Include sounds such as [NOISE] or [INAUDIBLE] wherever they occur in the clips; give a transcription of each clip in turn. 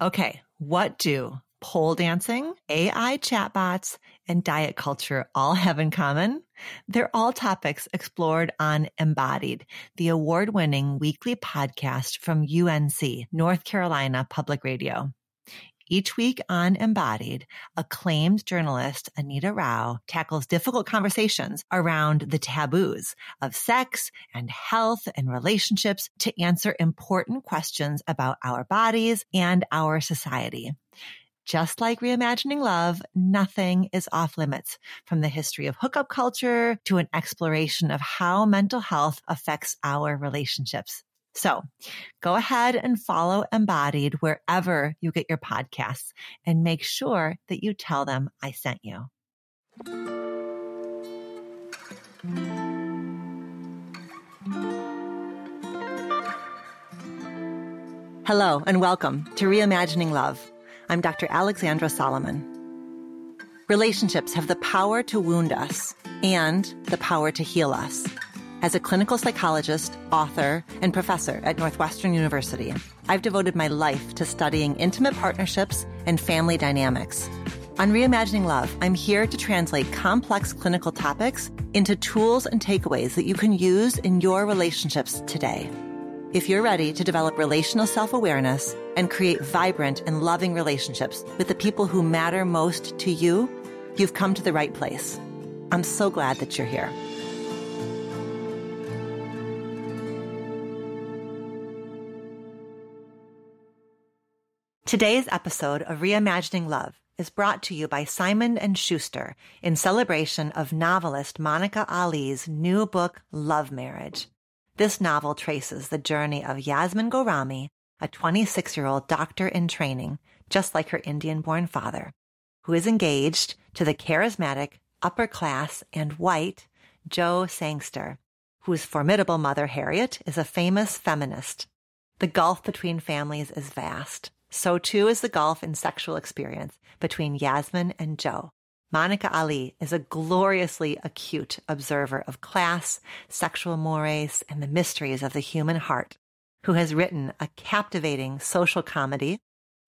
Okay, what do pole dancing, AI chatbots, and diet culture all [LAUGHS] have in common? They're all topics explored on Embodied, the award winning weekly podcast from UNC, North Carolina Public Radio. Each week on Embodied, acclaimed journalist Anita Rao tackles difficult conversations around the taboos of sex and health and relationships to answer important questions about our bodies and our society. Just like reimagining love, nothing is off limits from the history of hookup culture to an exploration of how mental health affects our relationships. So go ahead and follow Embodied wherever you get your podcasts and make sure that you tell them I sent you. Hello and welcome to Reimagining Love. I'm Dr. Alexandra Solomon. Relationships have the power to wound us and the power to heal us. As a clinical psychologist, author, and professor at Northwestern University, I've devoted my life to studying intimate partnerships and family dynamics. On Reimagining Love, I'm here to translate complex clinical topics into tools and takeaways that you can use in your relationships today. If you're ready to develop relational self awareness and create vibrant and loving relationships with the people who matter most to you, you've come to the right place. I'm so glad that you're here. Today's episode of Reimagining Love is brought to you by Simon and Schuster in celebration of novelist Monica Ali's new book, Love Marriage. This novel traces the journey of Yasmin Ghorami, a 26 year old doctor in training, just like her Indian born father, who is engaged to the charismatic, upper class, and white Joe Sangster, whose formidable mother, Harriet, is a famous feminist. The gulf between families is vast. So too is the gulf in sexual experience between Yasmin and Joe. Monica Ali is a gloriously acute observer of class, sexual mores, and the mysteries of the human heart, who has written a captivating social comedy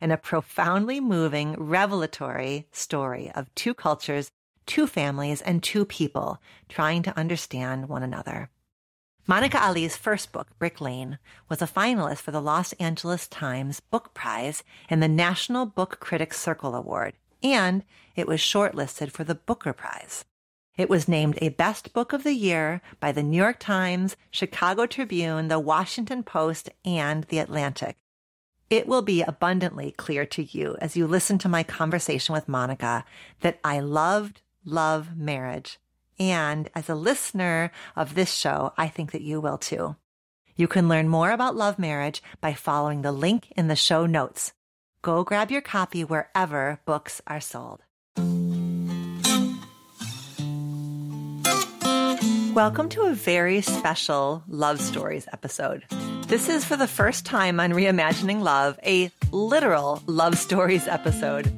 and a profoundly moving, revelatory story of two cultures, two families, and two people trying to understand one another. Monica Ali's first book, Brick Lane, was a finalist for the Los Angeles Times Book Prize and the National Book Critics Circle Award and it was shortlisted for the Booker Prize. It was named a Best Book of the Year by the New York Times, Chicago Tribune, the Washington Post, and the Atlantic. It will be abundantly clear to you as you listen to my conversation with Monica that I loved, love marriage. And as a listener of this show, I think that you will too. You can learn more about love marriage by following the link in the show notes. Go grab your copy wherever books are sold. Welcome to a very special Love Stories episode. This is for the first time on Reimagining Love, a literal Love Stories episode.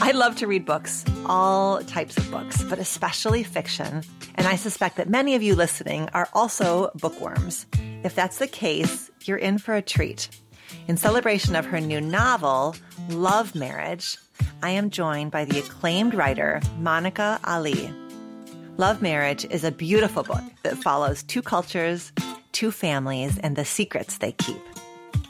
[LAUGHS] I love to read books, all types of books, but especially fiction. And I suspect that many of you listening are also bookworms. If that's the case, you're in for a treat. In celebration of her new novel, Love Marriage, I am joined by the acclaimed writer, Monica Ali. Love Marriage is a beautiful book that follows two cultures, two families, and the secrets they keep.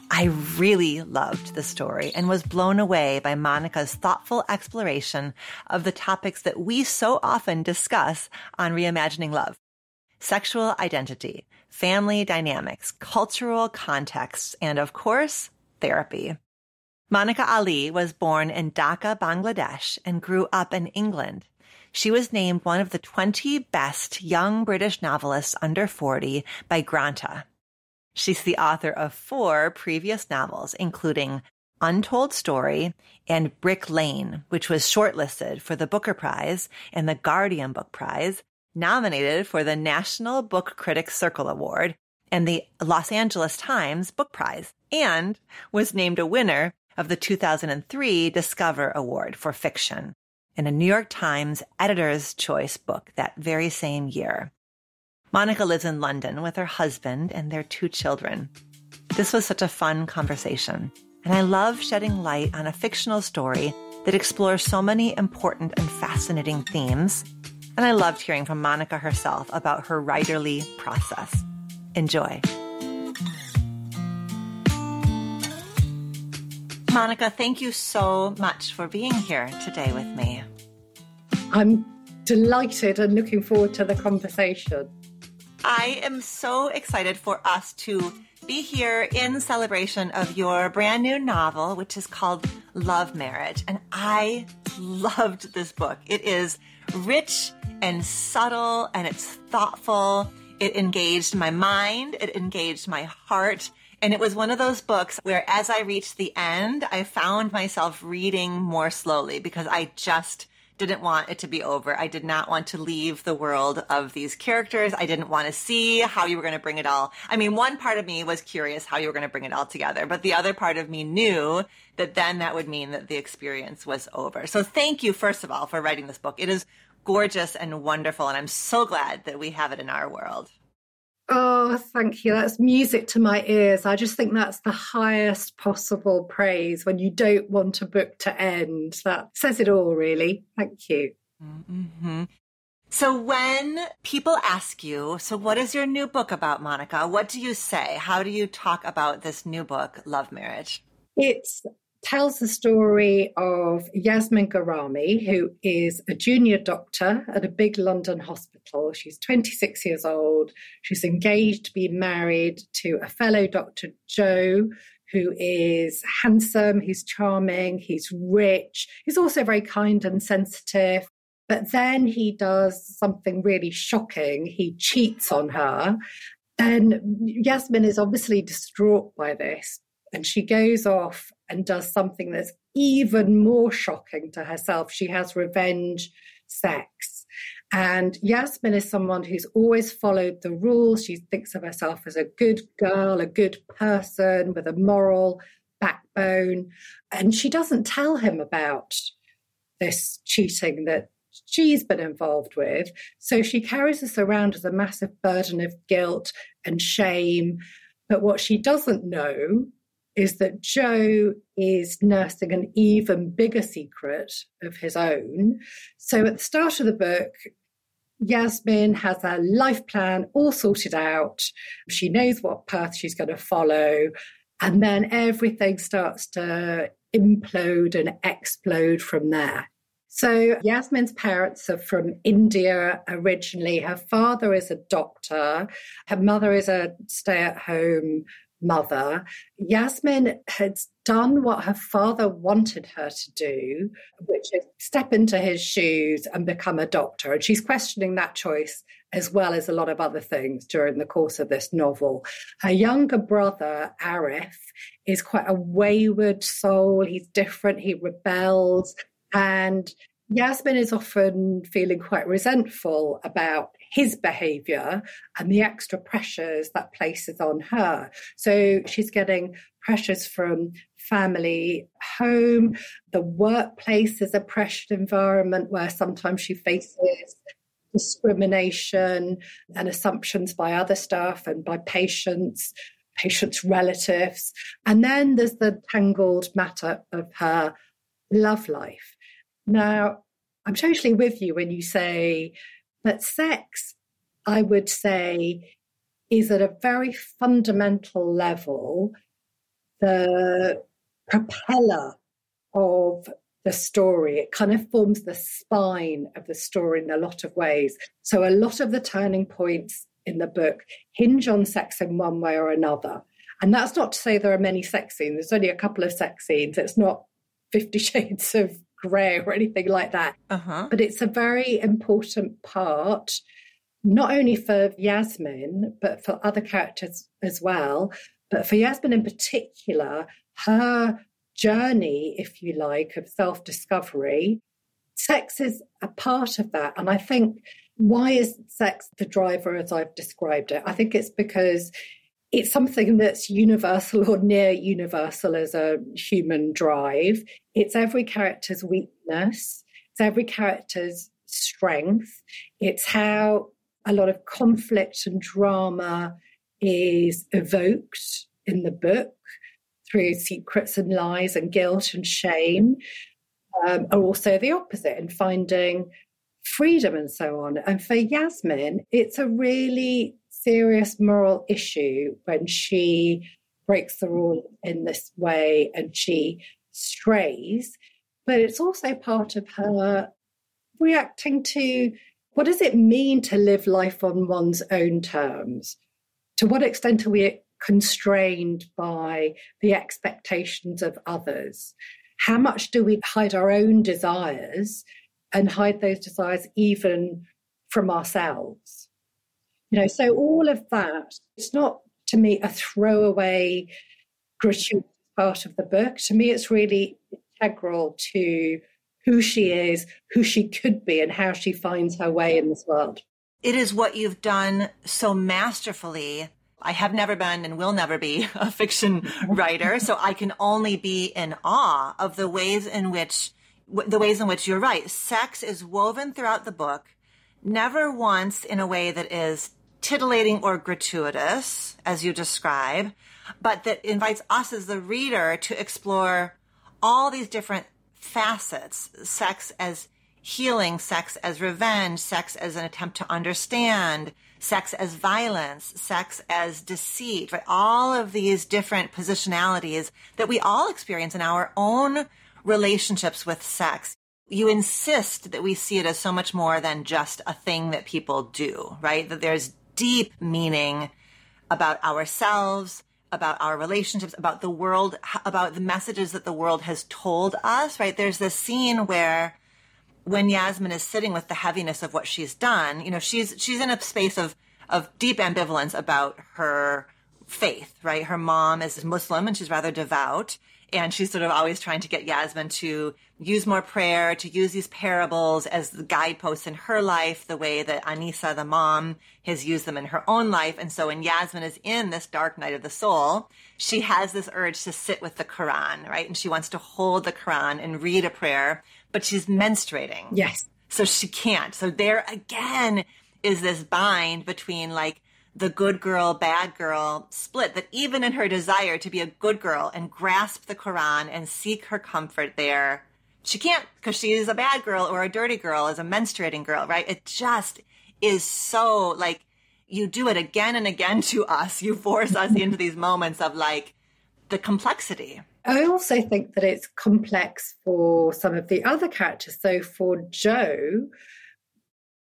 I really loved the story and was blown away by Monica's thoughtful exploration of the topics that we so often discuss on Reimagining Love sexual identity, family dynamics, cultural contexts, and of course, therapy. Monica Ali was born in Dhaka, Bangladesh, and grew up in England. She was named one of the 20 best young British novelists under 40 by Granta. She's the author of four previous novels, including Untold Story and Brick Lane, which was shortlisted for the Booker Prize and the Guardian Book Prize, nominated for the National Book Critics Circle Award and the Los Angeles Times Book Prize, and was named a winner of the 2003 Discover Award for Fiction in a New York Times Editor's Choice book that very same year. Monica lives in London with her husband and their two children. This was such a fun conversation. and I love shedding light on a fictional story that explores so many important and fascinating themes. And I loved hearing from Monica herself about her writerly process. Enjoy. Monica, thank you so much for being here today with me. I'm delighted and looking forward to the conversation. I am so excited for us to be here in celebration of your brand new novel, which is called Love Marriage. And I loved this book. It is rich and subtle and it's thoughtful. It engaged my mind. It engaged my heart. And it was one of those books where as I reached the end, I found myself reading more slowly because I just didn't want it to be over. I did not want to leave the world of these characters. I didn't want to see how you were going to bring it all. I mean, one part of me was curious how you were going to bring it all together, but the other part of me knew that then that would mean that the experience was over. So thank you, first of all, for writing this book. It is gorgeous and wonderful, and I'm so glad that we have it in our world. Oh, thank you. That's music to my ears. I just think that's the highest possible praise when you don't want a book to end. That says it all, really. Thank you. Mm-hmm. So, when people ask you, so what is your new book about, Monica? What do you say? How do you talk about this new book, Love Marriage? It's tells the story of Yasmin Ghorami, who is a junior doctor at a big London hospital. She's 26 years old. She's engaged to be married to a fellow doctor, Joe, who is handsome, he's charming, he's rich, he's also very kind and sensitive. But then he does something really shocking. He cheats on her. And Yasmin is obviously distraught by this. And she goes off and does something that's even more shocking to herself. She has revenge sex. And Yasmin is someone who's always followed the rules. She thinks of herself as a good girl, a good person with a moral backbone. And she doesn't tell him about this cheating that she's been involved with. So she carries this around as a massive burden of guilt and shame. But what she doesn't know is that Joe is nursing an even bigger secret of his own. So at the start of the book, Yasmin has a life plan all sorted out. She knows what path she's going to follow. And then everything starts to implode and explode from there. So, Yasmin's parents are from India originally. Her father is a doctor. Her mother is a stay at home mother, Yasmin had done what her father wanted her to do, which is step into his shoes and become a doctor. And she's questioning that choice as well as a lot of other things during the course of this novel. Her younger brother, Arif, is quite a wayward soul. He's different, he rebels. And Yasmin is often feeling quite resentful about his behavior and the extra pressures that places on her. So she's getting pressures from family, home, the workplace is a pressured environment where sometimes she faces discrimination and assumptions by other staff and by patients, patients' relatives. And then there's the tangled matter of her love life. Now, I'm totally with you when you say that sex, I would say, is at a very fundamental level the propeller of the story. It kind of forms the spine of the story in a lot of ways. So, a lot of the turning points in the book hinge on sex in one way or another. And that's not to say there are many sex scenes, there's only a couple of sex scenes. It's not Fifty [LAUGHS] Shades of grey or anything like that. Uh-huh. But it's a very important part, not only for Yasmin, but for other characters as well. But for Yasmin in particular, her journey, if you like, of self discovery, sex is a part of that. And I think why is sex the driver as I've described it? I think it's because it's something that's universal or near universal as a human drive. It's every character's weakness, it's every character's strength. It's how a lot of conflict and drama is evoked in the book through secrets and lies and guilt and shame, um, are also the opposite and finding freedom and so on. And for Yasmin, it's a really serious moral issue when she breaks the rule in this way and she strays. But it's also part of her reacting to what does it mean to live life on one's own terms? To what extent are we constrained by the expectations of others? How much do we hide our own desires and hide those desires even from ourselves? You know, so all of that, it's not to me a throwaway gratuitous part of the book. To me, it's really integral to who she is, who she could be, and how she finds her way in this world. It is what you've done so masterfully. I have never been and will never be a fiction [LAUGHS] writer, so I can only be in awe of the ways in which the ways in which you're right. Sex is woven throughout the book, never once in a way that is titillating or gratuitous, as you describe, but that invites us as the reader to explore all these different facets sex as healing, sex as revenge, sex as an attempt to understand, sex as violence, sex as deceit, right? All of these different positionalities that we all experience in our own relationships with sex. You insist that we see it as so much more than just a thing that people do, right? That there's deep meaning about ourselves, about our relationships, about the world, about the messages that the world has told us, right? There's this scene where when Yasmin is sitting with the heaviness of what she's done, you know, she's, she's in a space of, of deep ambivalence about her faith, right? Her mom is Muslim and she's rather devout. And she's sort of always trying to get Yasmin to use more prayer, to use these parables as the guideposts in her life, the way that Anisa, the mom, has used them in her own life. And so when Yasmin is in this dark night of the soul, she has this urge to sit with the Quran, right? And she wants to hold the Quran and read a prayer, but she's menstruating. Yes. So she can't. So there again is this bind between like, the good girl, bad girl split, that even in her desire to be a good girl and grasp the Quran and seek her comfort there, she can't because she is a bad girl or a dirty girl, as a menstruating girl, right? It just is so like you do it again and again to us. You force us into these moments of like the complexity. I also think that it's complex for some of the other characters. So for Joe,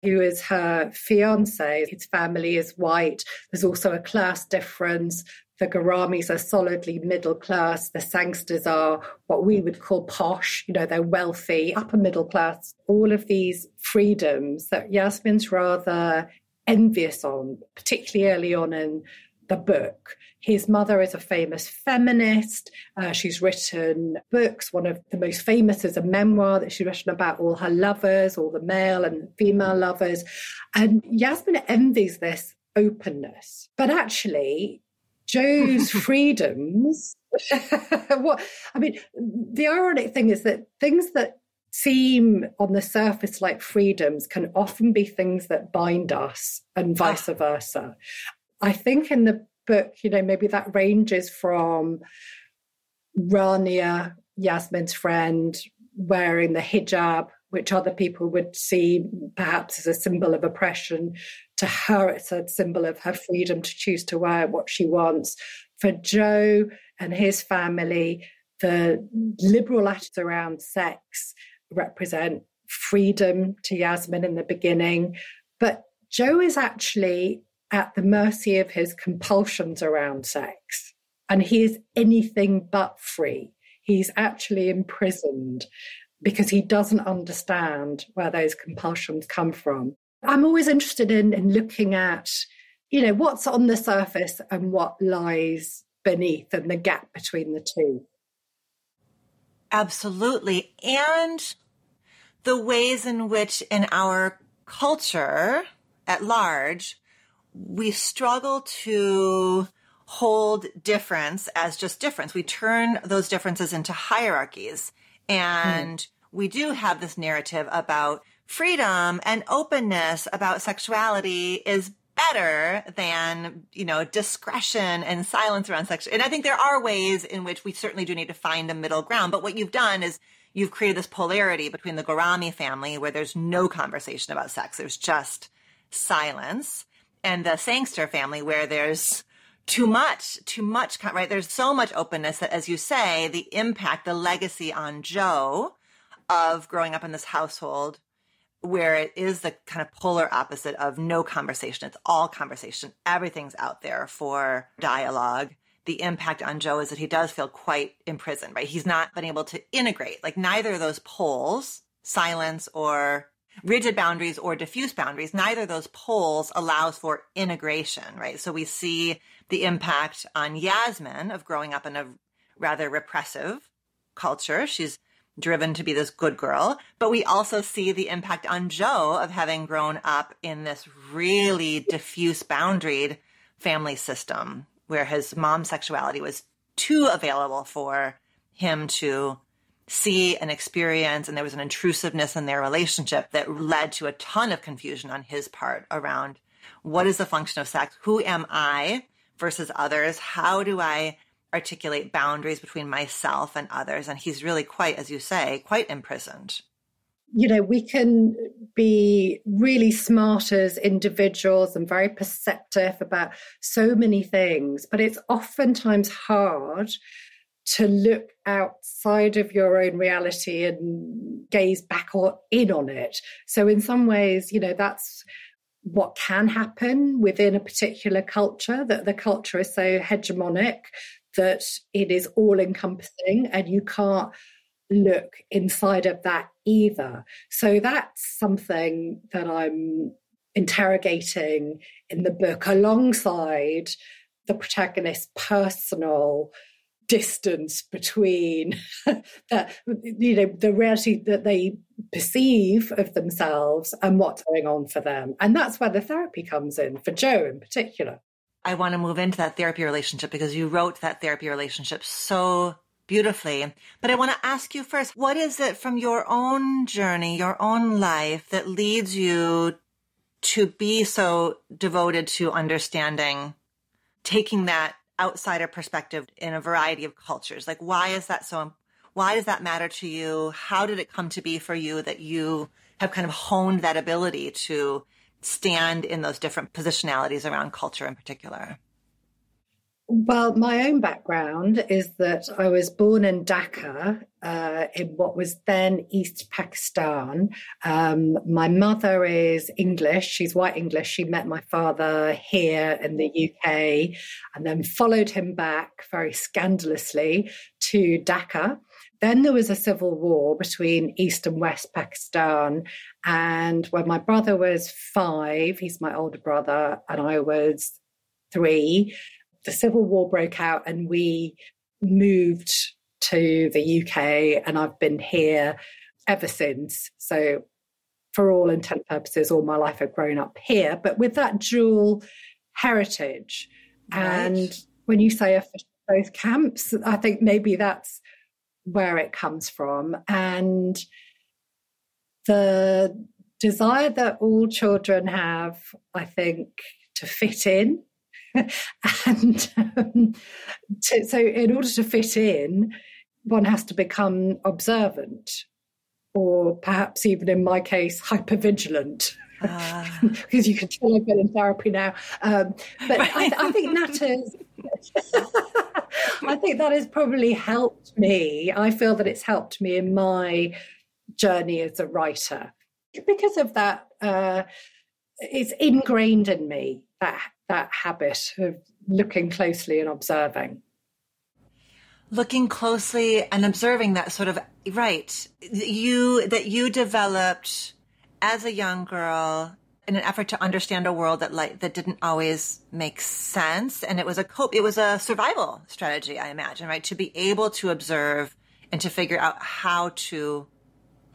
who is her fiance. His family is white. There's also a class difference. The Ghoramis are solidly middle class. The Sangsters are what we would call posh. You know, they're wealthy, upper middle class. All of these freedoms that Yasmin's rather envious on, particularly early on in the book. His mother is a famous feminist. Uh, she's written books. One of the most famous is a memoir that she's written about all her lovers, all the male and female lovers. And Yasmin envies this openness. But actually, Joe's [LAUGHS] freedoms, [LAUGHS] what I mean, the ironic thing is that things that seem on the surface like freedoms can often be things that bind us and vice versa. I think in the book, you know, maybe that ranges from Rania, Yasmin's friend, wearing the hijab, which other people would see perhaps as a symbol of oppression. To her, it's a symbol of her freedom to choose to wear what she wants. For Joe and his family, the liberal attitudes around sex represent freedom to Yasmin in the beginning. But Joe is actually at the mercy of his compulsions around sex. And he is anything but free. He's actually imprisoned because he doesn't understand where those compulsions come from. I'm always interested in, in looking at, you know, what's on the surface and what lies beneath and the gap between the two. Absolutely. And the ways in which in our culture at large, we struggle to hold difference as just difference. We turn those differences into hierarchies. And mm. we do have this narrative about freedom and openness about sexuality is better than, you know, discretion and silence around sex. And I think there are ways in which we certainly do need to find a middle ground. But what you've done is you've created this polarity between the Ghorami family where there's no conversation about sex. There's just silence and the Sangster family where there's too much, too much, right? There's so much openness that, as you say, the impact, the legacy on Joe of growing up in this household where it is the kind of polar opposite of no conversation. It's all conversation. Everything's out there for dialogue. The impact on Joe is that he does feel quite imprisoned, right? He's not been able to integrate. Like neither of those poles, silence or rigid boundaries or diffuse boundaries, neither of those poles allows for integration, right? So we see the impact on Yasmin of growing up in a rather repressive culture. She's driven to be this good girl, but we also see the impact on Joe of having grown up in this really diffuse boundaried family system where his mom's sexuality was too available for him to see and experience. And there was an intrusiveness in their relationship that led to a ton of confusion on his part around what is the function of sex? Who am I versus others? How do I articulate boundaries between myself and others? And he's really quite, as you say, quite imprisoned. You know, we can be really smart as individuals and very perceptive about so many things, but it's oftentimes hard to look outside of your own reality and gaze back or in on it. So, in some ways, you know, that's what can happen within a particular culture, that the culture is so hegemonic that it is all encompassing and you can't look inside of that either. So, that's something that I'm interrogating in the book alongside the protagonist's personal distance between [LAUGHS] that you know the reality that they perceive of themselves and what's going on for them. And that's where the therapy comes in for joe in particular. I want to move into that therapy relationship because you wrote that therapy relationship so beautifully. But i want to ask you first what is it from your own journey your own life that leads you to be so devoted to understanding taking that outsider perspective in a variety of cultures. Like, why is that so? Why does that matter to you? How did it come to be for you that you have kind of honed that ability to stand in those different positionalities around culture in particular? Well, my own background is that I was born in Dhaka, uh, in what was then East Pakistan. Um, my mother is English. She's white English. She met my father here in the UK and then followed him back very scandalously to Dhaka. Then there was a civil war between East and West Pakistan. And when my brother was five, he's my older brother, and I was three, the Civil War broke out and we moved to the UK, and I've been here ever since. So, for all intent purposes, all my life I've grown up here, but with that dual heritage. Right. And when you say a both camps, I think maybe that's where it comes from. And the desire that all children have, I think, to fit in [LAUGHS] and um, to, so, in order to fit in, one has to become observant, or perhaps even in my case, hypervigilant. [LAUGHS] Uh. because you can tell I've been in therapy now. Um, but I, I, think that is, [LAUGHS] I think that has probably helped me. I feel that it's helped me in my journey as a writer because of that. Uh, it's ingrained in me that that habit of looking closely and observing. Looking closely and observing that sort of right you that you developed as a young girl in an effort to understand a world that like that didn't always make sense. And it was a cope it was a survival strategy i imagine right? To be able to observe and to figure out how to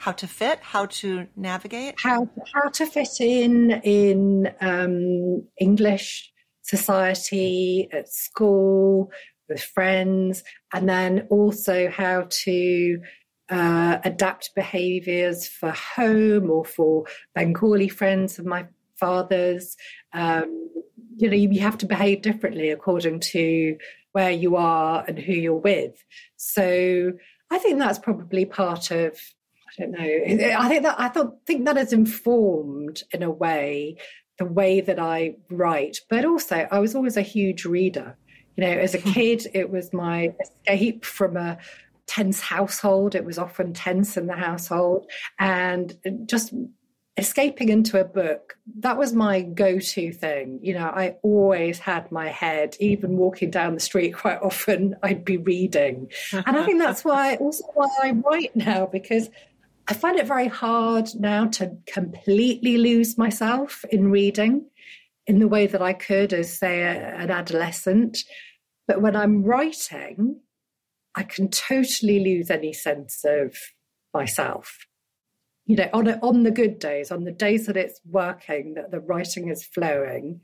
how to fit, how to navigate? How how to fit in in um, English society at school with friends, and then also how to uh, adapt behaviours for home or for Bengali friends of my fathers. Um, you know, you have to behave differently according to where you are and who you're with. So I think that's probably part of don't know. Uh, I think that I thought think that has informed in a way the way that I write, but also I was always a huge reader. You know, as a hmm. kid, it was my escape from a tense household. It was often tense in the household, and just escaping into a book that was my go-to thing you know i always had my head even walking down the street [LAUGHS] quite often i'd be reading and i think that's [LAUGHS] why also why i write now because i find it very hard now to completely lose myself in reading in the way that i could as say a, an adolescent. But when i'm writing i can totally lose any sense of myself. You know, on on the good days, on the days that it's working, that the writing is flowing,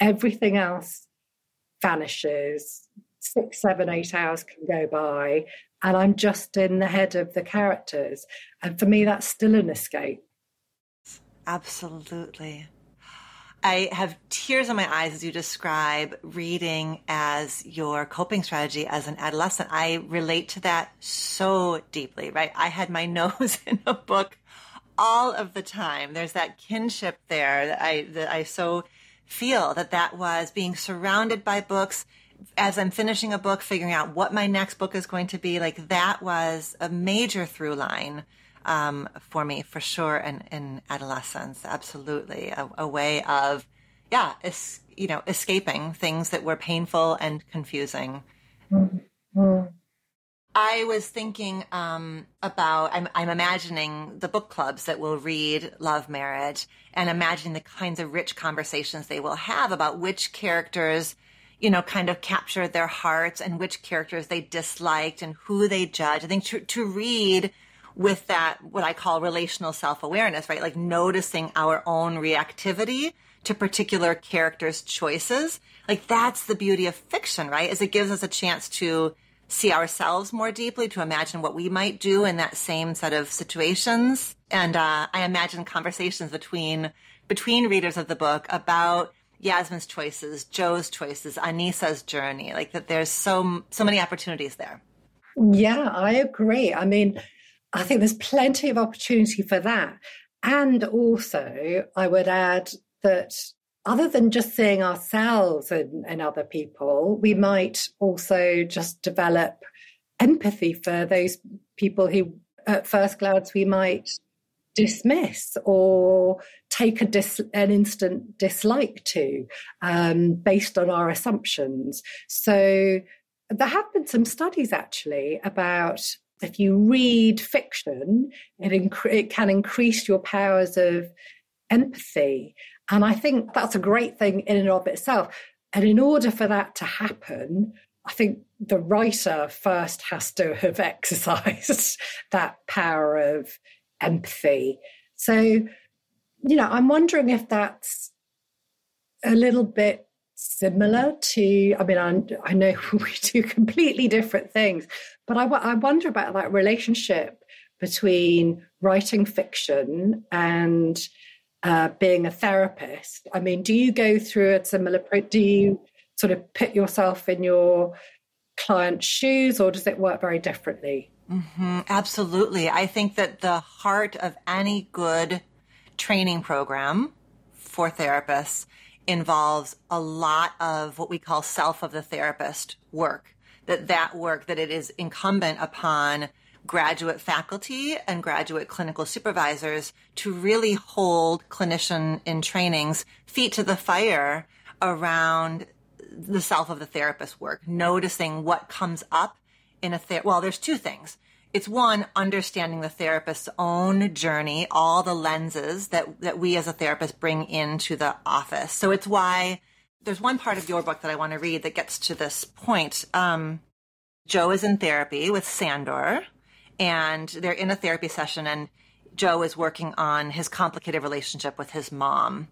everything else vanishes. Six, seven, eight hours can go by, and I'm just in the head of the characters. And for me, that's still an escape. Absolutely. I have tears in my eyes as you describe reading as your coping strategy as an adolescent. I relate to that so deeply, right? I had my [LAUGHS] nose in a book all of the time. There's that kinship there that I, that I so feel that that was being surrounded by books as I'm finishing a book, figuring out what my next book is going to be. Like that was a major through line. Um, for me, for sure, in, in adolescence, absolutely, a, a way of, yeah, es- you know, escaping things that were painful and confusing. Mm-hmm. I was thinking um, about, I'm, I'm, imagining the book clubs that will read Love Marriage and imagining the kinds of rich conversations they will have about which characters, you know, kind of captured their hearts and which characters they disliked and who they judge. I think to, to read with that, what I call relational self awareness, right? Like noticing our own reactivity to particular characters' choices. Like that's the beauty of fiction, right? Is it gives us a chance to see ourselves more deeply, to imagine what we might do in that same set of situations. And uh, I imagine conversations between between readers of the book about Yasmin's choices, Joe's choices, Anissa's journey. Like that, there's so so many opportunities there. Yeah, I agree. I mean, I think there's plenty of opportunity for that. And also, I would add that other than just seeing ourselves and, and other people, we might also just develop empathy for those people who, at first glance, we might dismiss or take a dis- an instant dislike to um, based on our assumptions. So there have been some studies actually about if you read fiction, it, it can increase your powers of empathy. And I think that's a great thing in and of itself. And in order for that to happen, I think the writer first has to have [LAUGHS] exercised that power of empathy. So, you know, I'm wondering if that's a little bit similar to, I mean, I, I know [LAUGHS] we do completely different things, but I, I wonder about that relationship between writing fiction and uh, being a therapist. I mean, do you go through a similar? Do you sort of put yourself in your client's shoes, or does it work very differently? Mm-hmm, absolutely. I think that the heart of any good training program for therapists involves a lot of what we call self of the therapist work. That that work that it is incumbent upon graduate faculty and graduate clinical supervisors to really hold clinician in trainings feet to the fire around the self of the therapist work, noticing what comes up in a well, there's two things. It's one, understanding the therapist's own journey, all the lenses that, that we as a therapist bring into the office. So it's why there's one part of your book that I want to read that gets to this point. Um, Joe is in therapy with Sandor, and they're in a therapy session and Joe is working on his complicated relationship with his mom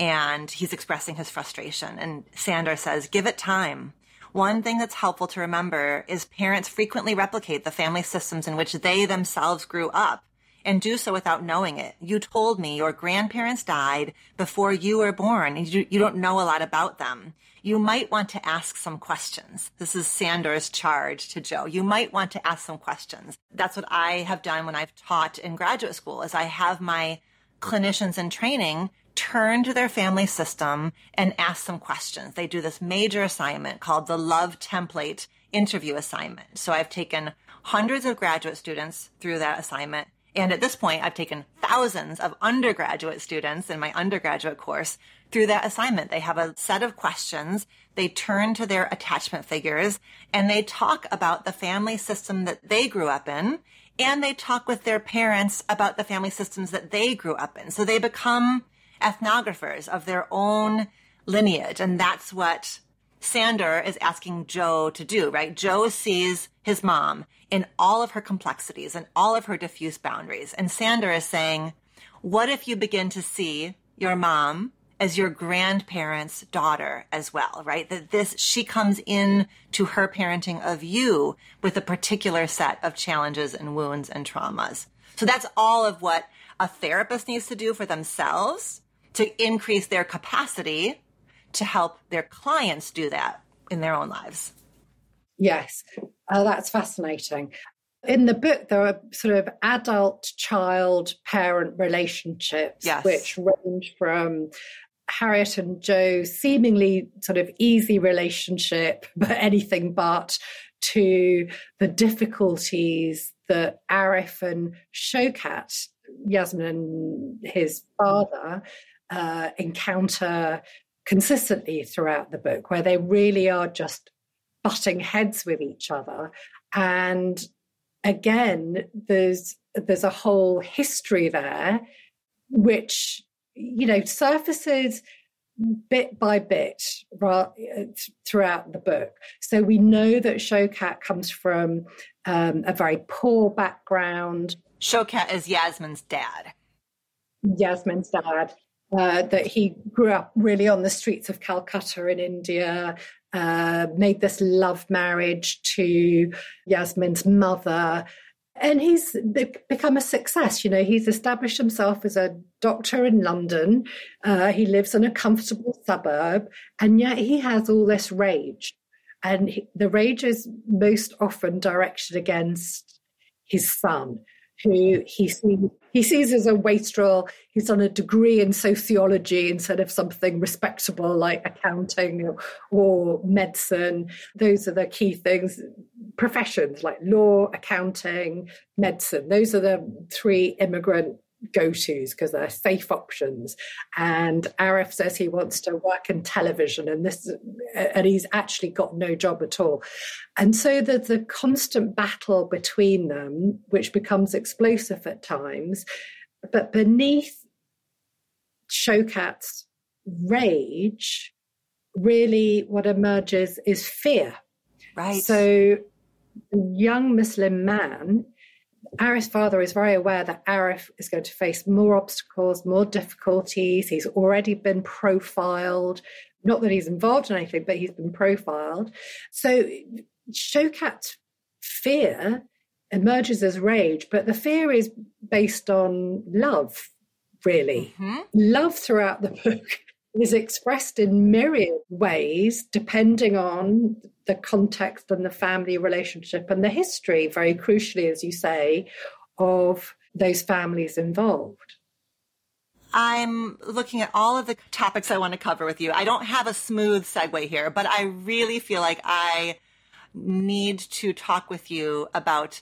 and he's expressing his frustration and Sandor says, give it time. One thing that's helpful to remember is parents frequently replicate the family systems in which they themselves grew up. and do so without knowing it. You told me your grandparents died before you were born and you, you don't know a lot about them. You might want to ask some questions. This is Sandor's charge to Joe. You might want to ask some questions. That's what I have done when I've taught in graduate school is I have my clinicians in training turn to their family system and ask some questions. They do this major assignment called the Love Template interview assignment. So I've taken hundreds of graduate students through that assignment. And at this point, I've taken thousands of undergraduate students in my undergraduate course through that assignment. They have a set of questions. They turn to their attachment figures and they talk about the family system that they grew up in. And they talk with their parents about the family systems that they grew up in. So they become ethnographers of their own lineage. And that's what Sandor is asking Joe to do, right? Joe sees his mom in all of her complexities and all of her diffuse boundaries. And Sandor is saying, what if you begin to see your mom as your grandparents' daughter as well, right? That this, she comes in to her parenting of you with a particular set of challenges and wounds and traumas. So that's all of what a therapist needs to do for themselves to increase their capacity to help their clients do that in their own lives. Yes, uh, that's fascinating. In the book, there are sort of adult child parent relationships, yes. which range from Harriet and Joe's seemingly sort of easy relationship, [LAUGHS] but anything but, to the difficulties that Arif and Showkat, Yasmin and his father, uh, encounter consistently throughout the book, where they really are just butting heads with each other. And again, there's there's a whole history there, which you know surfaces bit by bit throughout the book. So we know that Showkat comes from um, a very poor background. Showkat is Yasmin's dad. Yasmin's dad uh, that he grew up really on the streets of Calcutta in India, uh, made this love marriage to Yasmin's mother. And he's become a success. You know, he's established himself as a doctor in London. Uh, he lives in a comfortable suburb, and yet he has all this rage. And he, the rage is most often directed against his son, who he sees he sees as a wastrel. He's done a degree in sociology instead of something respectable like accounting or, or medicine. Those are the key things. Professions like law, accounting, medicine. Those are the three immigrant go tos because they're safe options. And Arif says he wants to work in television, and this, and he's actually got no job at all. And so the a constant battle between them, which becomes explosive at times. But beneath Showkat's rage, really what emerges is fear. Right. So, young Muslim man Arif's father is very aware that Arif is going to face more obstacles, more difficulties. He's already been profiled. Not that he's involved in anything, but he's been profiled. So Showkat's fear emerges as rage, but the fear is based on love, really. Mm-hmm. Love throughout the book [LAUGHS] is expressed in myriad ways depending on the context and the family relationship and the history, very crucially, as you say, of those families involved. I'm looking at all of the topics I want to cover with you. I don't have a smooth segue here, but I really feel like I need to talk with you about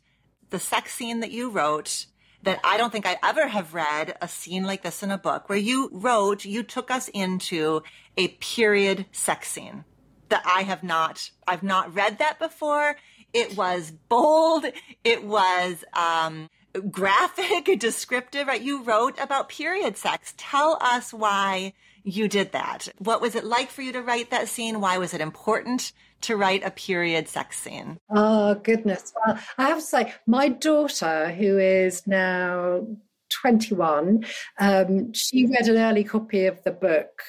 the sex scene that you wrote that I don't think I ever have read a scene like this in a book where you wrote, you took us into a period sex scene that I have not, I've not read that before. It was bold. It was, um, graphic, [LAUGHS] descriptive, right? You wrote about period sex. Tell us why you did that. What was it like for you to write that scene? Why was it important to write a period sex scene? Oh, goodness. Well, I have to say, my daughter, who is now 21, um, she read an early copy of the book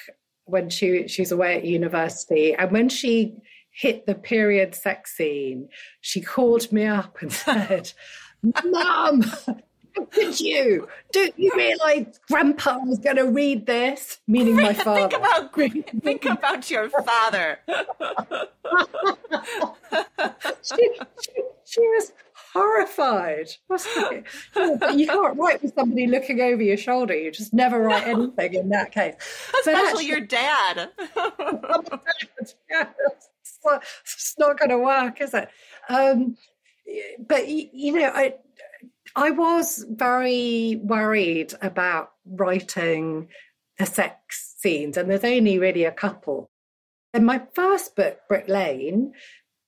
when she she's away at university. And when she hit the period sex scene, she called me up and [LAUGHS] said, Mom, did you? Do you realize Grandpa was going to read this? Meaning my father. think about think about your father. [LAUGHS] she, she, she, was horrified. [LAUGHS] You can't write with somebody looking over your shoulder. You just never write anything in that case. Especially actually, your dad. [LAUGHS] [LAUGHS] it's not going to work, is it? Um, but you know, I I was very worried about writing the sex scenes, and there's only really a couple. In my first book, Brick Lane,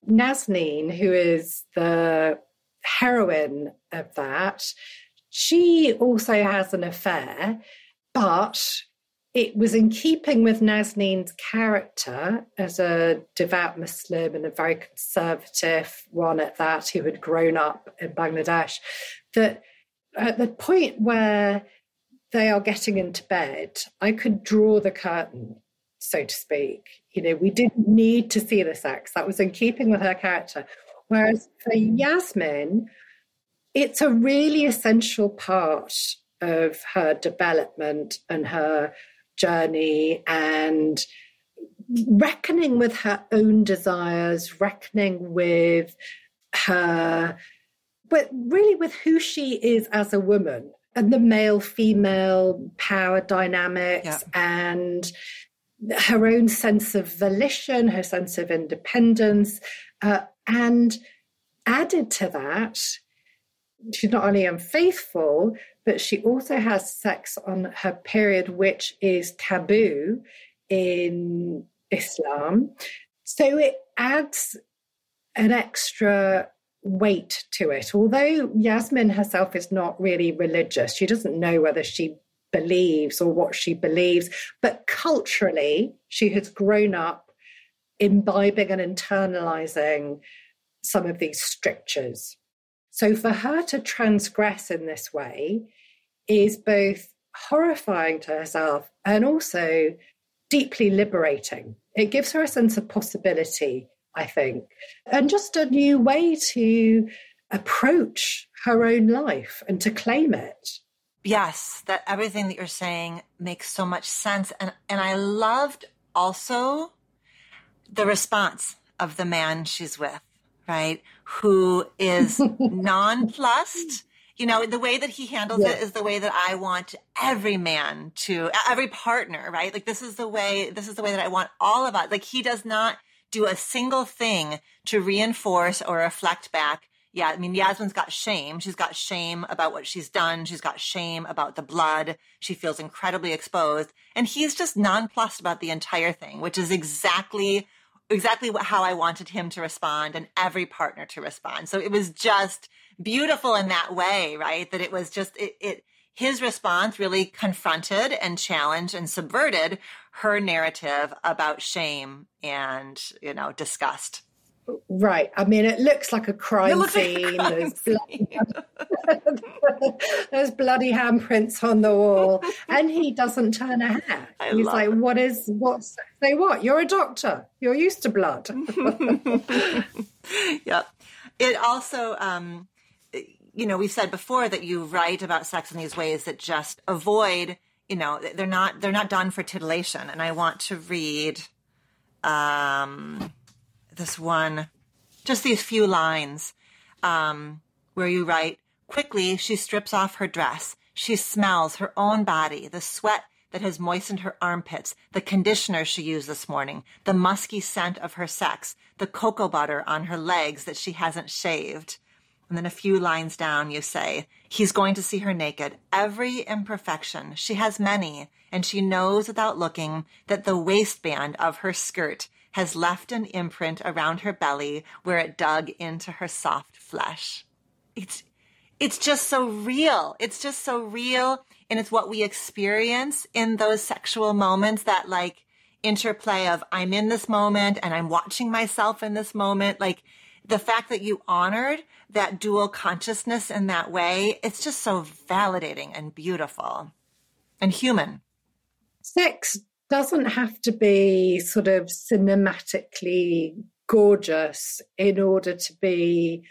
Nazneen, who is the heroine of that, she also has an affair, but it was in keeping with Nazneen's character as a devout Muslim and a very conservative one at that, who had grown up in Bangladesh, that at the point where they are getting into bed, I could draw the curtain, so to speak. You know, we didn't need to see the sex. That was in keeping with her character. Whereas for Yasmin, it's a really essential part of her development and her journey and reckoning with her own desires, reckoning with her, but really with who she is as a woman and the male female power dynamics yeah. and her own sense of volition, her sense of independence. Uh, and added to that, she's not only unfaithful, but she also has sex on her period, which is taboo in Islam. So it adds an extra weight to it. Although Yasmin herself is not really religious, she doesn't know whether she believes or what she believes, but culturally, she has grown up imbibing and internalizing some of these strictures. So for her to transgress in this way is both horrifying to herself and also deeply liberating. It gives her a sense of possibility, I think, and just a new way to approach her own life and to claim it. Yes, that everything that you're saying makes so much sense and and I loved also the response of the man she's with right? Who is [LAUGHS] nonplussed. You know, the way that he handles it is the way that I want every man to, every partner, right? Like this is the way, this is the way that I want all of us. Like he does not do a single thing to reinforce or reflect back. Yeah, I mean, Yasmin's got shame. She's got shame about what she's done. She's got shame about the blood. She feels incredibly exposed. And he's just nonplussed about the entire thing, which is exactly exactly how I wanted him to respond and every partner to respond. So it was just beautiful in that way, right? That it was just, it, it his response really confronted and challenged and subverted her narrative about shame and, you know, disgust. Right. I mean, it looks like a crime scene. Like a crime there's, bloody, [LAUGHS] there's bloody handprints on the wall, and he doesn't turn a hair. I He's like, it. "What is what? Say what? You're a doctor. You're used to blood." [LAUGHS] yep. It also, um, you know, we've said before that you write about sex in these ways that just avoid. You know, they're not they're not done for titillation, and I want to read. Um, this one, just these few lines, um, where you write, quickly she strips off her dress. She smells her own body, the sweat that has moistened her armpits, the conditioner she used this morning, the musky scent of her sex, the cocoa butter on her legs that she hasn't shaved. And then a few lines down, you say, He's going to see her naked. Every imperfection. She has many, and she knows without looking that the waistband of her skirt has left an imprint around her belly where it dug into her soft flesh. It's, it's just so real. It's just so real. And it's what we experience in those sexual moments that like interplay of I'm in this moment and I'm watching myself in this moment. Like the fact that you honored that dual consciousness in that way, it's just so validating and beautiful and human. Sex doesn't have to be sort of cinematically gorgeous in order to be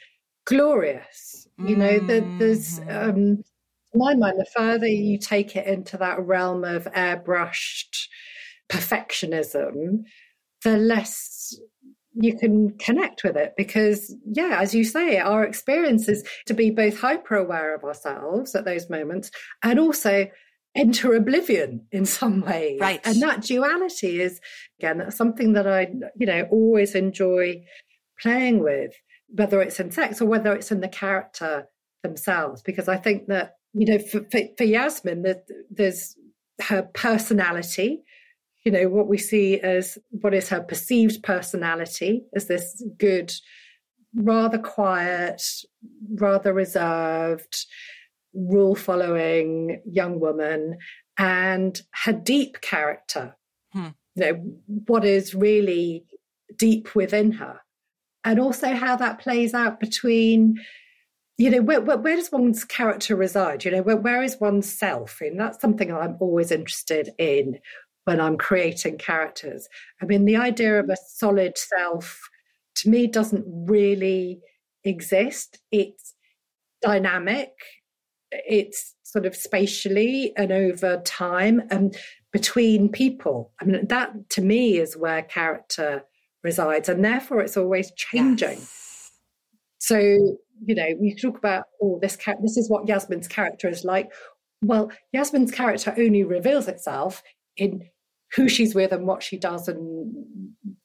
glorious. You know, mm-hmm. there's um, my mind, the further you take it into that realm of airbrushed perfectionism, the less you can connect with it because yeah as you say our experience is to be both hyper aware of ourselves at those moments and also enter oblivion in some way right. And that duality is again that's something that i you know always enjoy playing with whether it's in sex or whether it's in the character themselves. Because i think that you know for, for, for yasmin that there's her personality you know what we see as what is her perceived personality as this good rather quiet rather reserved rule following young woman and her deep character hmm. you know what is really deep within her and also how that plays out between you know where, where, where does one's character reside you know where, where is one's self and that's something i'm always interested in when I'm creating characters. I mean, the idea of a solid self to me doesn't really exist. It's dynamic, it's sort of spatially and over time and between people. I mean, that to me is where character resides, and therefore it's always changing. Yes. So, you know, we talk about, oh, this this is what Yasmin's character is like. Well, Yasmin's character only reveals itself in who she's with and what she does and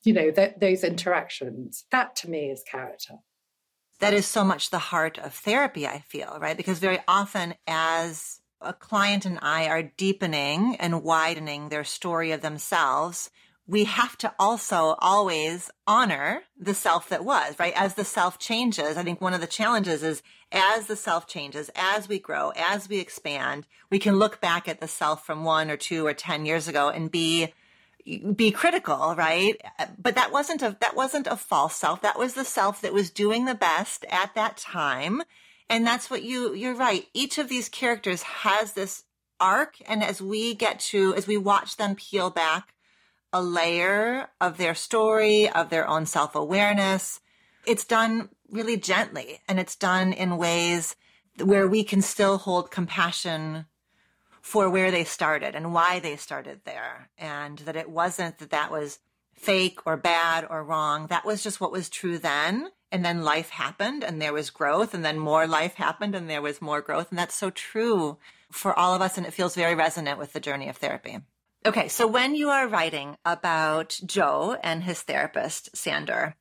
you know that those interactions that to me is character that is so much the heart of therapy i feel right because very often as a client and i are deepening and widening their story of themselves we have to also always honor the self that was, right? As the self changes, I think one of the challenges is as the self changes, as we grow, as we expand, we can look back at the self from one or two or 10 years ago and be, be critical, right? But that wasn't a, that wasn't a false self. That was the self that was doing the best at that time. And that's what you, you're right. Each of these characters has this arc. And as we get to, as we watch them peel back a layer of their story, of their own self awareness. It's done really gently and it's done in ways where we can still hold compassion for where they started and why they started there. And that it wasn't that that was fake or bad or wrong. That was just what was true then. And then life happened and there was growth and then more life happened and there was more growth. And that's so true for all of us. And it feels very resonant with the journey of therapy. Okay, so when you are writing about Joe and his therapist, Sandor,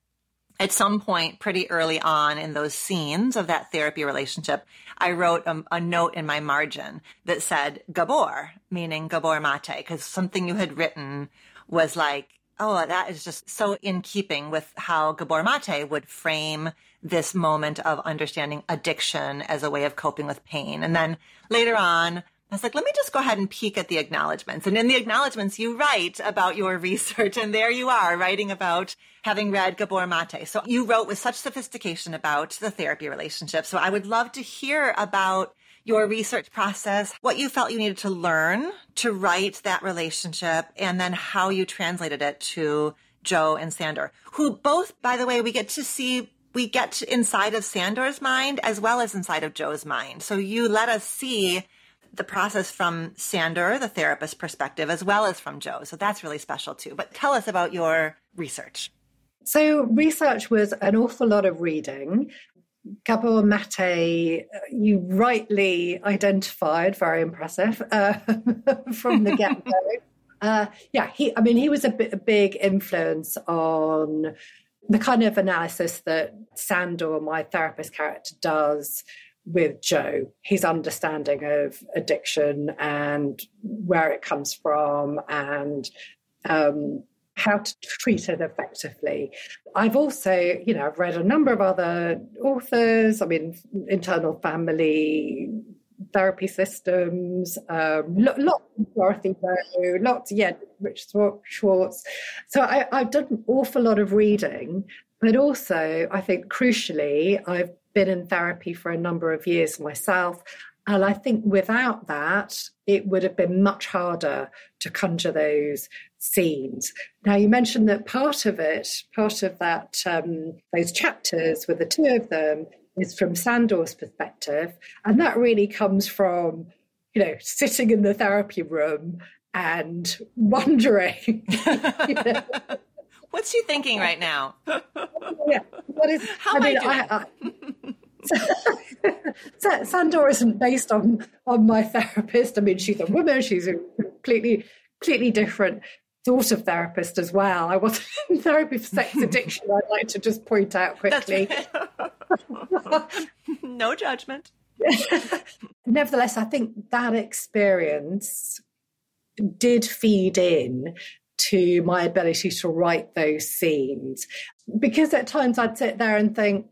at some point pretty early on in those scenes of that therapy relationship, I wrote a, a note in my margin that said Gabor, meaning Gabor Mate, because something you had written was like, oh, that is just so in keeping with how Gabor Mate would frame this moment of understanding addiction as a way of coping with pain. And then later on, I was like, let me just go ahead and peek at the acknowledgments. And in the acknowledgments, you write about your [LAUGHS] research. And there you are writing about having read Gabor Mate. So you wrote with such sophistication about the therapy relationship. So I would love to hear about your research process, what you felt you needed to learn to write that relationship, and then how you translated it to Joe and Sandor, who both, by the way, we get to see we get inside of Sandor's mind as well as inside of Joe's mind. So you let us see the process from Sandor, the therapist perspective, as well as from Joe. So that's really special too. But tell us about your research. So, research was an awful lot of reading. Gabor Mate, you rightly identified, very impressive uh, [LAUGHS] from the get go. [LAUGHS] uh, yeah, he. I mean, he was a, a big influence on the kind of analysis that Sandor, my therapist character, does with Joe, his understanding of addiction and where it comes from and um, how to treat it effectively. I've also, you know, I've read a number of other authors. I mean, internal family therapy systems, um, lots of Dorothy Rowe, lots, yeah, Rich Schwartz. So I, I've done an awful lot of reading, but also I think crucially, I've been in therapy for a number of years myself. And I think without that, it would have been much harder to conjure those scenes. Now, you mentioned that part of it, part of that, um, those chapters with the two of them, is from Sandor's perspective. And that really comes from, you know, sitting in the therapy room and [LAUGHS] wondering. you know, What's she thinking right now? yeah, what is? How I mean, I, I, uh, [LAUGHS] Sandor isn't based on on my therapist. I mean, she's a woman. She's a completely completely different sort of therapist as well. I wasn't [LAUGHS] in therapy for sex [LAUGHS] addiction. I'd like to just point out quickly. no judgment. Nevertheless, I think that experience did feed in to my ability to write those scenes because at times I'd sit there and think,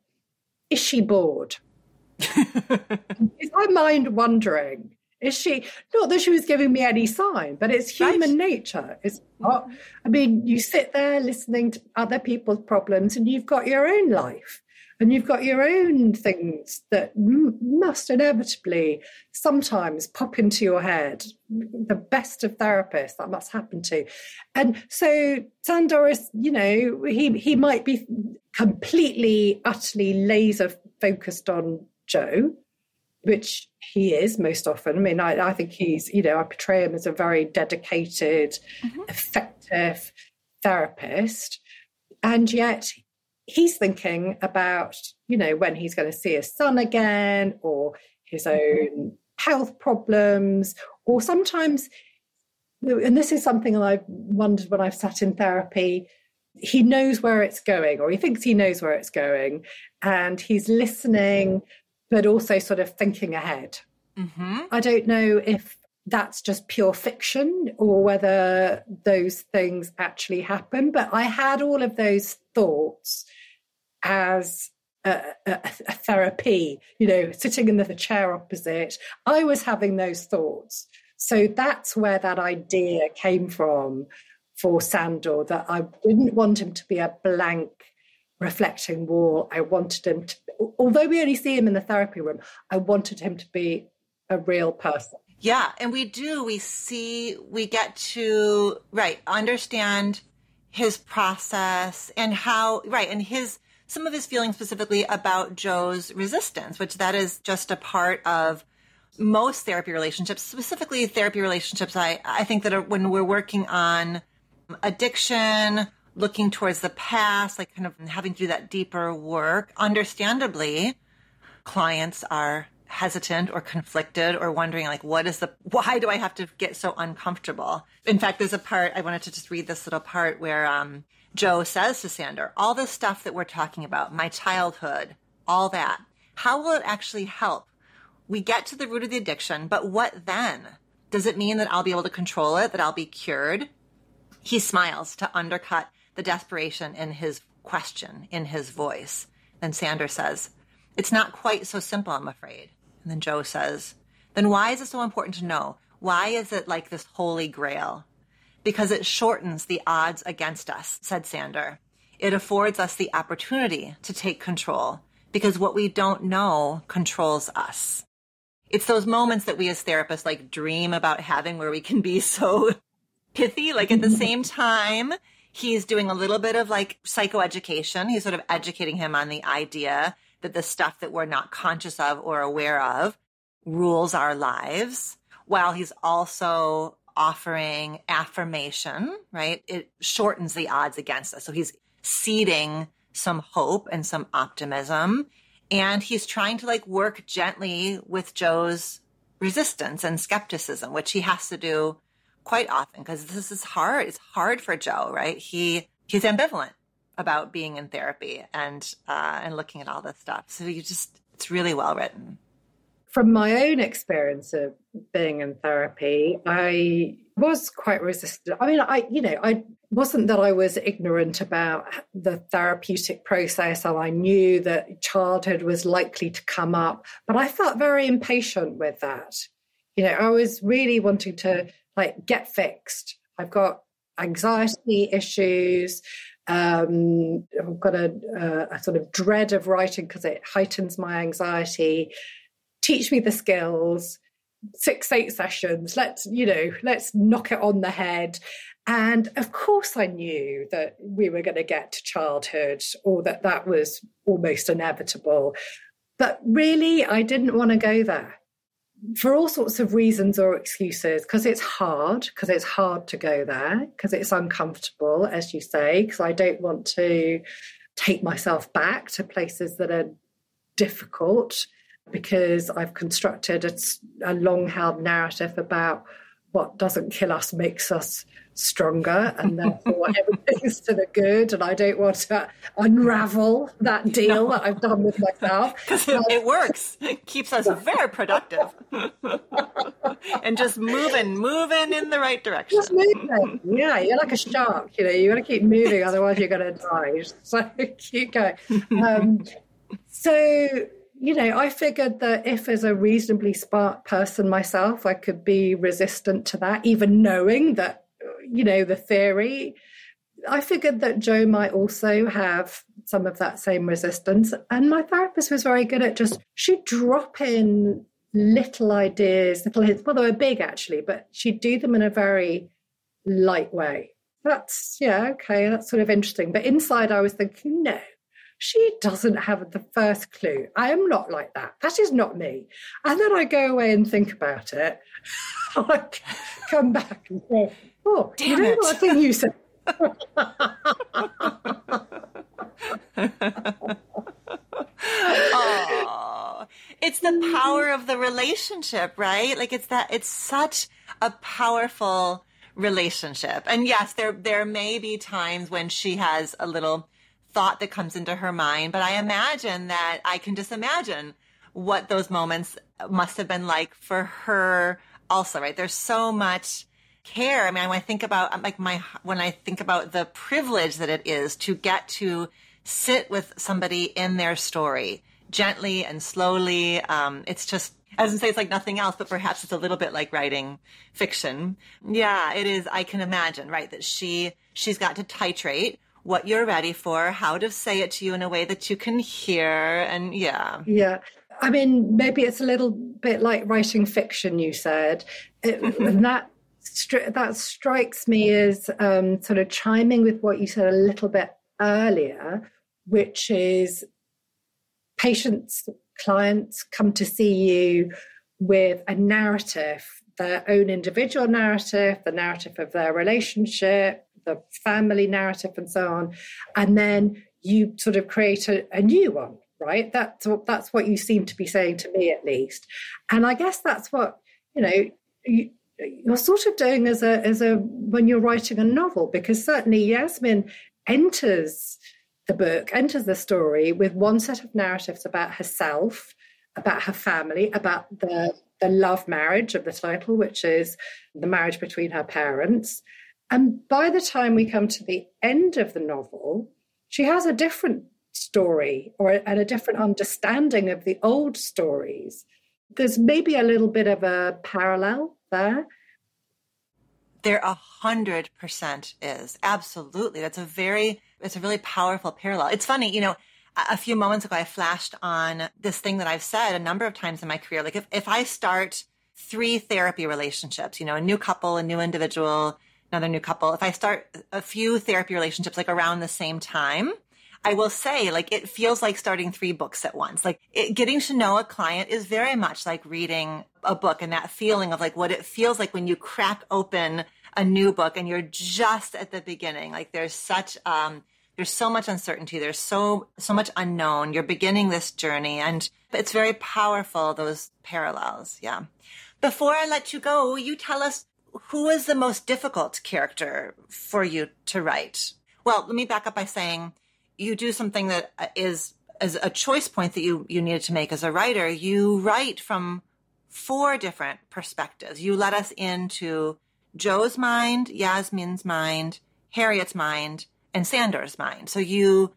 is she bored? [LAUGHS] is my mind wandering? Is she not that she was giving me any sign, but it's human right. nature. It's mm-hmm. not. I mean, you sit there listening to other people's problems, and you've got your own life, and you've got your own things that must inevitably sometimes pop into your head. The best of therapists that must happen to, and so Sandoris, you know, he he might be completely, utterly laser focused on Joe, which he is most often. I mean, I, I, think he's, you know, I portray him as a very dedicated, mm-hmm. effective therapist. And yet he's thinking about, you know, when he's going to see his son again or his mm-hmm. own health problems, or sometimes, and this is something I've wondered when I've sat in therapy. He knows where it's going, or he thinks he knows where it's going, and he's listening but also sort of thinking ahead. Mm-hmm. I don't know if that's just pure fiction or whether those things actually happen, but I had all of those thoughts as a, a, a therapy, you know, sitting in the chair opposite. I was having those thoughts. So that's where that idea came from for Sandor that I didn't want him to be a blank reflecting wall. I wanted him to, although we only see him in the therapy room, I wanted him to be a real person. Yeah, and we do. We see, we get to, right, understand his process and how, right, and his, some of his feelings specifically about Joe's resistance, which that is just a part of most therapy relationships, specifically therapy relationships. I, I think that when we're working on addiction looking towards the past, like kind of having to do that deeper work. Understandably, clients are hesitant or conflicted or wondering like what is the why do I have to get so uncomfortable? In fact, there's a part I wanted to just read this little part where um, Joe says to Sandor, all this stuff that we're talking about, my childhood, all that, how will it actually help? We get to the root of the addiction, but what then? Does it mean that I'll be able to control it, that I'll be cured? He smiles to undercut the desperation in his question, in his voice. Then Sandor says, It's not quite so simple, I'm afraid. And then Joe says, Then why is it so important to know? Why is it like this holy grail? Because it shortens the odds against us, said Sandor. It affords us the opportunity to take control because what we don't know controls us. It's those moments that we as therapists like dream about having where we can be [LAUGHS] so pithy, like at the same time, he's doing a little bit of like psychoeducation. He's sort of educating him on the idea that the stuff that we're not conscious of or aware of rules our lives while he's also offering affirmation, right? It shortens the odds against us. So he's seeding some hope and some optimism. And he's trying to like work gently with Joe's resistance and skepticism, which he has to do quite often because this is hard. It's hard for Joe, right? He he's ambivalent about being in therapy and uh, and looking at all this stuff. So you just it's really well written. From my own experience of being in therapy, I was quite resistant. I mean, I you know I wasn't that I was ignorant about the therapeutic process and I knew that childhood was likely to come up, but I felt very impatient with that. You know, I was really wanting to like get fixed. I've got anxiety issues. Um, I've got a, a, a sort of dread of writing because it heightens my anxiety. Teach me the skills. Six, eight sessions. Let's, you know, let's knock it on the head. And of course, I knew that we were going to get to childhood or that that was almost inevitable. But really, I didn't want to go there for all sorts of reasons or excuses because it's hard because it's hard to go there because it's uncomfortable as you say because i don't want to take myself back to places that are difficult because i've constructed a, a long held narrative about what doesn't kill us makes us stronger and therefore [LAUGHS] everything's to the good and I don't want to unravel that deal no. that I've done with myself. [LAUGHS] Because it, it, works. It keeps us [LAUGHS] very productive. and just moving, moving in the right direction. Just moving. Yeah, you're like a shark, you know, you gotta keep moving, otherwise you're gonna die. So keep going. Um, so you know, I figured that if, as a reasonably smart person myself, I could be resistant to that, even knowing that you know, the theory. I figured that Joe might also have some of that same resistance. And my therapist was very good at just, she'd drop in little ideas, little hints. Well, they were big actually, but she'd do them in a very light way. That's, yeah, okay, that's sort of interesting. But inside, I was thinking, no, she doesn't have the first clue. I am not like that. That is not me. And then I go away and think about it. [LAUGHS] I come back and say, Oh, Damn you know it. what thing you said? [LAUGHS] oh, it's the power of the relationship, right? Like it's that it's such a powerful relationship. And yes, there there may be times when she has a little thought that comes into her mind, but I imagine that I can just imagine what those moments must have been like for her also, right? There's so much care. I mean, when I think about like my when I think about the privilege that it is to get to sit with somebody in their story gently and slowly. Um, it's just as I say, it's like nothing else, but perhaps it's a little bit like writing fiction. Yeah, it is. I can imagine, right? That she she's got to titrate what you're ready for, how to say it to you in a way that you can hear, and yeah, yeah. I mean, maybe it's a little bit like writing fiction. You said, it, and that that strikes me as um, sort of chiming with what you said a little bit earlier, which is patients, clients come to see you with a narrative, their own individual narrative, the narrative of their relationship, the family narrative, and so on. And then you sort of create a, a new one, right? That's, that's what you seem to be saying to me, at least. And I guess that's what, you know, you, you're sort of doing as a as a when you're writing a novel because certainly Yasmin enters the book enters the story with one set of narratives about herself about her family about the the love marriage of the title which is the marriage between her parents and by the time we come to the end of the novel she has a different story or and a different understanding of the old stories there's maybe a little bit of a parallel there? There a hundred percent is. Absolutely. That's a very, it's a really powerful parallel. It's funny, you know, a few moments ago, I flashed on this thing that I've said a number of times in my career. Like if, if I start three therapy relationships, you know, a new couple, a new individual, another new couple, if I start a few therapy relationships like around the same time, I will say, like, it feels like starting three books at once. Like, it, getting to know a client is very much like reading a book and that feeling of like what it feels like when you crack open a new book and you're just at the beginning. Like, there's such, um, there's so much uncertainty. There's so, so much unknown. You're beginning this journey and it's very powerful, those parallels. Yeah. Before I let you go, you tell us who is the most difficult character for you to write? Well, let me back up by saying you do something that uh, is as a choice point that you you needed to make as a writer. You write from four different perspectives. You let us into Joe's mind, Yasmin's mind, Harriet's mind, and Sandor's mind. So you,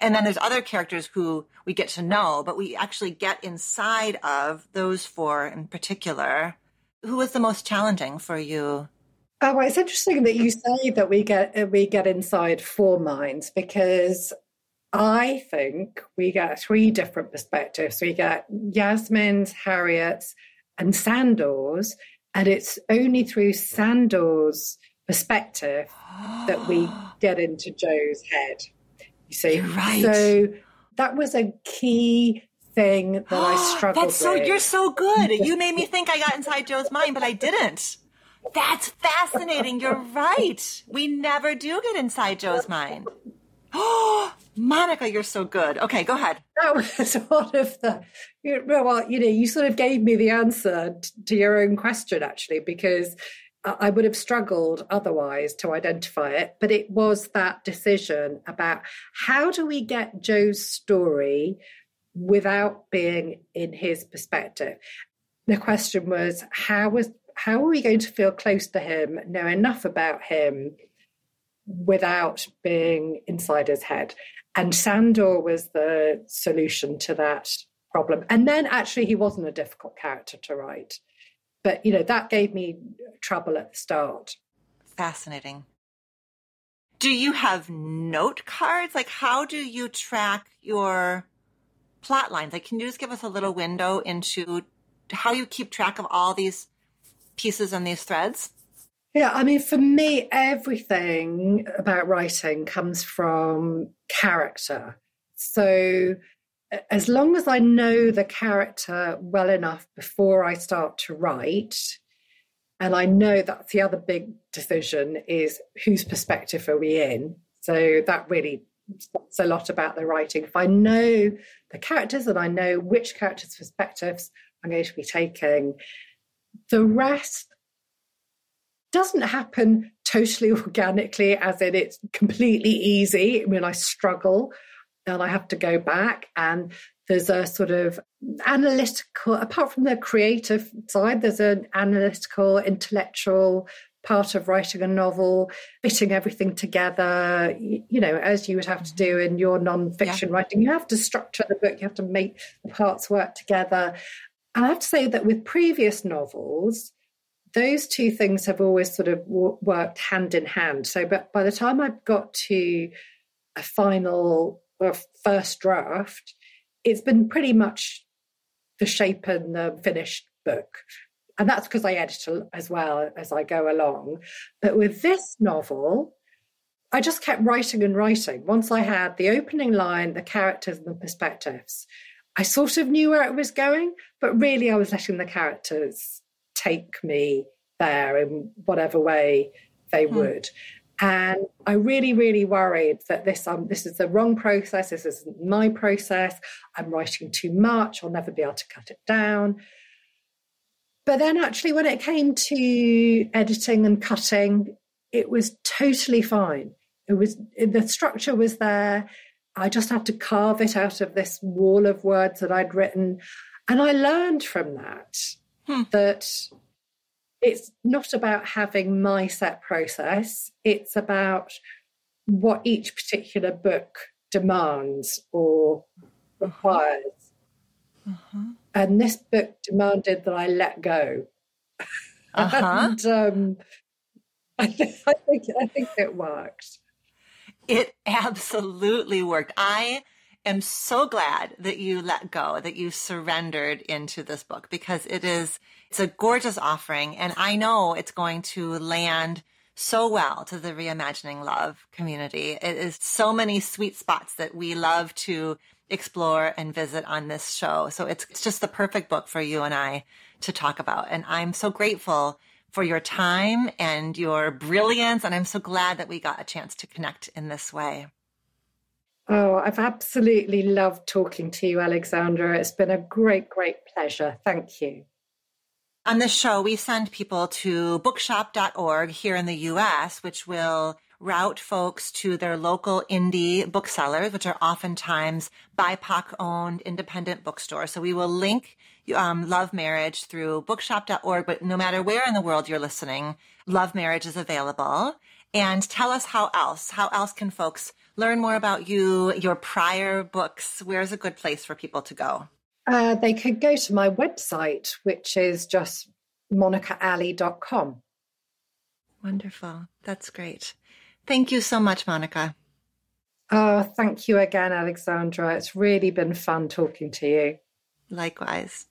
and then there's other characters who we get to know, but we actually get inside of those four in particular. Who was the most challenging for you? Oh, well, it's interesting that you say that we get uh, we get inside four minds because I think we get three different perspectives. We get Yasmin's, Harriet's, and Sandor's, and it's only through Sandor's perspective that we [GASPS] get into Joe's head. You see, You're right. So that was a key thing that I [GASPS] struggled That's so, with. You're so good. [LAUGHS] You made me think I got inside Joe's mind, but I didn't. That's fascinating. You're right. We never do get inside Joe's mind. Oh, [GASPS] Monica, you're so good. Okay, go ahead. That was [LAUGHS] one of the, well, you know, you sort of gave me the answer to your own question, actually, because I would have struggled otherwise to identify it. But it was that decision about how do we get Joe's story without being in his perspective. The question was how was how are we going to feel close to him, know enough about him without being inside his head? And Sandor was the solution to that problem. And then actually he wasn't a difficult character to write. But you know, that gave me trouble at the start. Fascinating. Do you have note cards? Like how do you track your plot lines? Like can you just give us a little window into how you keep track of all these pieces and these threads? Yeah, I mean, for me, everything about writing comes from character. So, as long as I know the character well enough before I start to write, and I know that's the other big decision is whose perspective are we in? So, that really says a lot about the writing. If I know the characters and I know which characters' perspectives I'm going to be taking, the rest doesn't happen totally [LAUGHS] organically, as in it's completely easy. I mean, I struggle and I have to go back, and there's a sort of analytical, apart from the creative side, there's an analytical, intellectual part of writing a novel, fitting everything together, you know, as you would have to do in your non-fiction yeah. writing. You have to structure the book, you have to make the parts work together. And I have to say that with previous novels, those two things have always sort of w- worked hand in hand. So, but by the time I've got to a final or first draft, it's been pretty much the shape and the finished book. And that's because I edit as well as I go along. But with this novel, I just kept writing and writing. Once I had the opening line, the characters, and the perspectives, I sort of knew where it was going, but really I was letting the characters take me there in whatever way they hmm. would. And I really, really worried that this um, this is the wrong process. This isn't my process. I'm writing too much. I'll never be able to cut it down. But then, actually, when it came to editing and cutting, it was totally fine. It was the structure was there. I just had to carve it out of this wall of words that I'd written, and I learned from that hmm. that it's not about having my set process, it's about what each particular book demands or requires. Uh-huh. And this book demanded that I let go. [LAUGHS] Uh-huh. and um, I, th- I, think I think it worked. It absolutely worked. I am so glad that you let go, that you surrendered into this book because it is it's a gorgeous offering, and I know it's going to land so well to the reimagining love community. It is so many sweet spots that we love to explore and visit on this show. So it's, it's just the perfect book for you and I to talk about. And I'm so grateful for your time and your brilliance. And I'm so glad that we got a chance to connect in this way. Oh, I've absolutely loved talking to you, Alexandra. It's been a great, great pleasure. Thank you. On this show, we send people to bookshop.org here in the US, which will route folks to their local indie booksellers, which are oftentimes BIPOC owned independent bookstores. So we will link um, Love Marriage through bookshop.org, but no matter where in the world you're listening, Love Marriage is available. And tell us how else, how else can folks learn more about you, your prior books? Where's a good place for people to go? Uh, they could go to my website, which is just monicaali.com. Wonderful. That's great. Thank you so much, Monica. Oh, thank you again, Alexandra. It's really been fun talking to you. Likewise.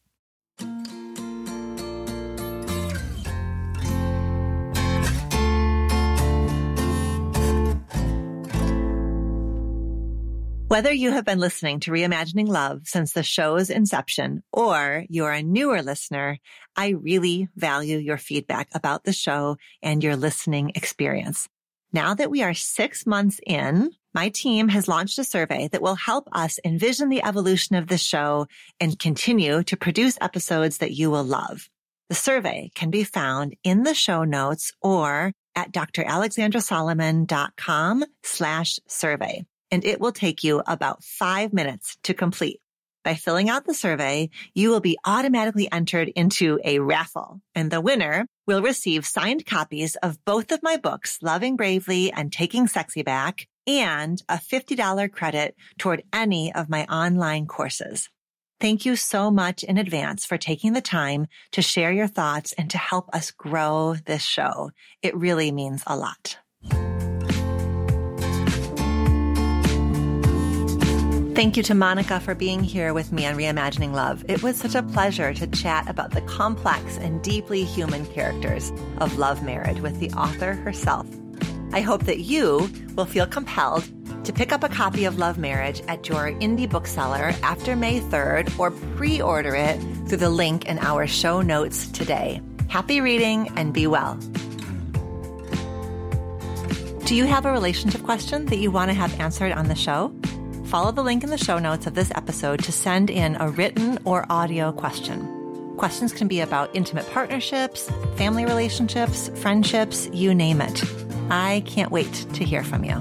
Whether you have been listening to Reimagining Love since the show's inception or you're a newer listener, I really value your feedback about the show and your listening experience. Now that we are six months in, my team has launched a survey that will help us envision the evolution of the show and continue to produce episodes that you will love. The survey can be found in the show notes or at dralexandrasolomon.com slash survey and it will take you about five minutes to complete. By filling out the survey, you will be automatically entered into a raffle and the winner will receive signed copies of both of my books, Loving Bravely and Taking Sexy Back, and a $50 credit toward any of my online courses. Thank you so much in advance for taking the time to share your thoughts and to help us grow this show. It really means a lot. Thank you to Monica for being here with me on Reimagining Love. It was such a pleasure to chat about the complex and deeply human characters of love marriage with the author herself. I hope that you will feel compelled to pick up a copy of Love Marriage at your indie bookseller after May 3rd or pre order it through the link in our show notes today. Happy reading and be well. Do you have a relationship question that you want to have answered on the show? Follow the link in the show notes of this episode to send in a written or audio question. Questions can be about intimate partnerships, family relationships, friendships, you name it. I can't wait to hear from you.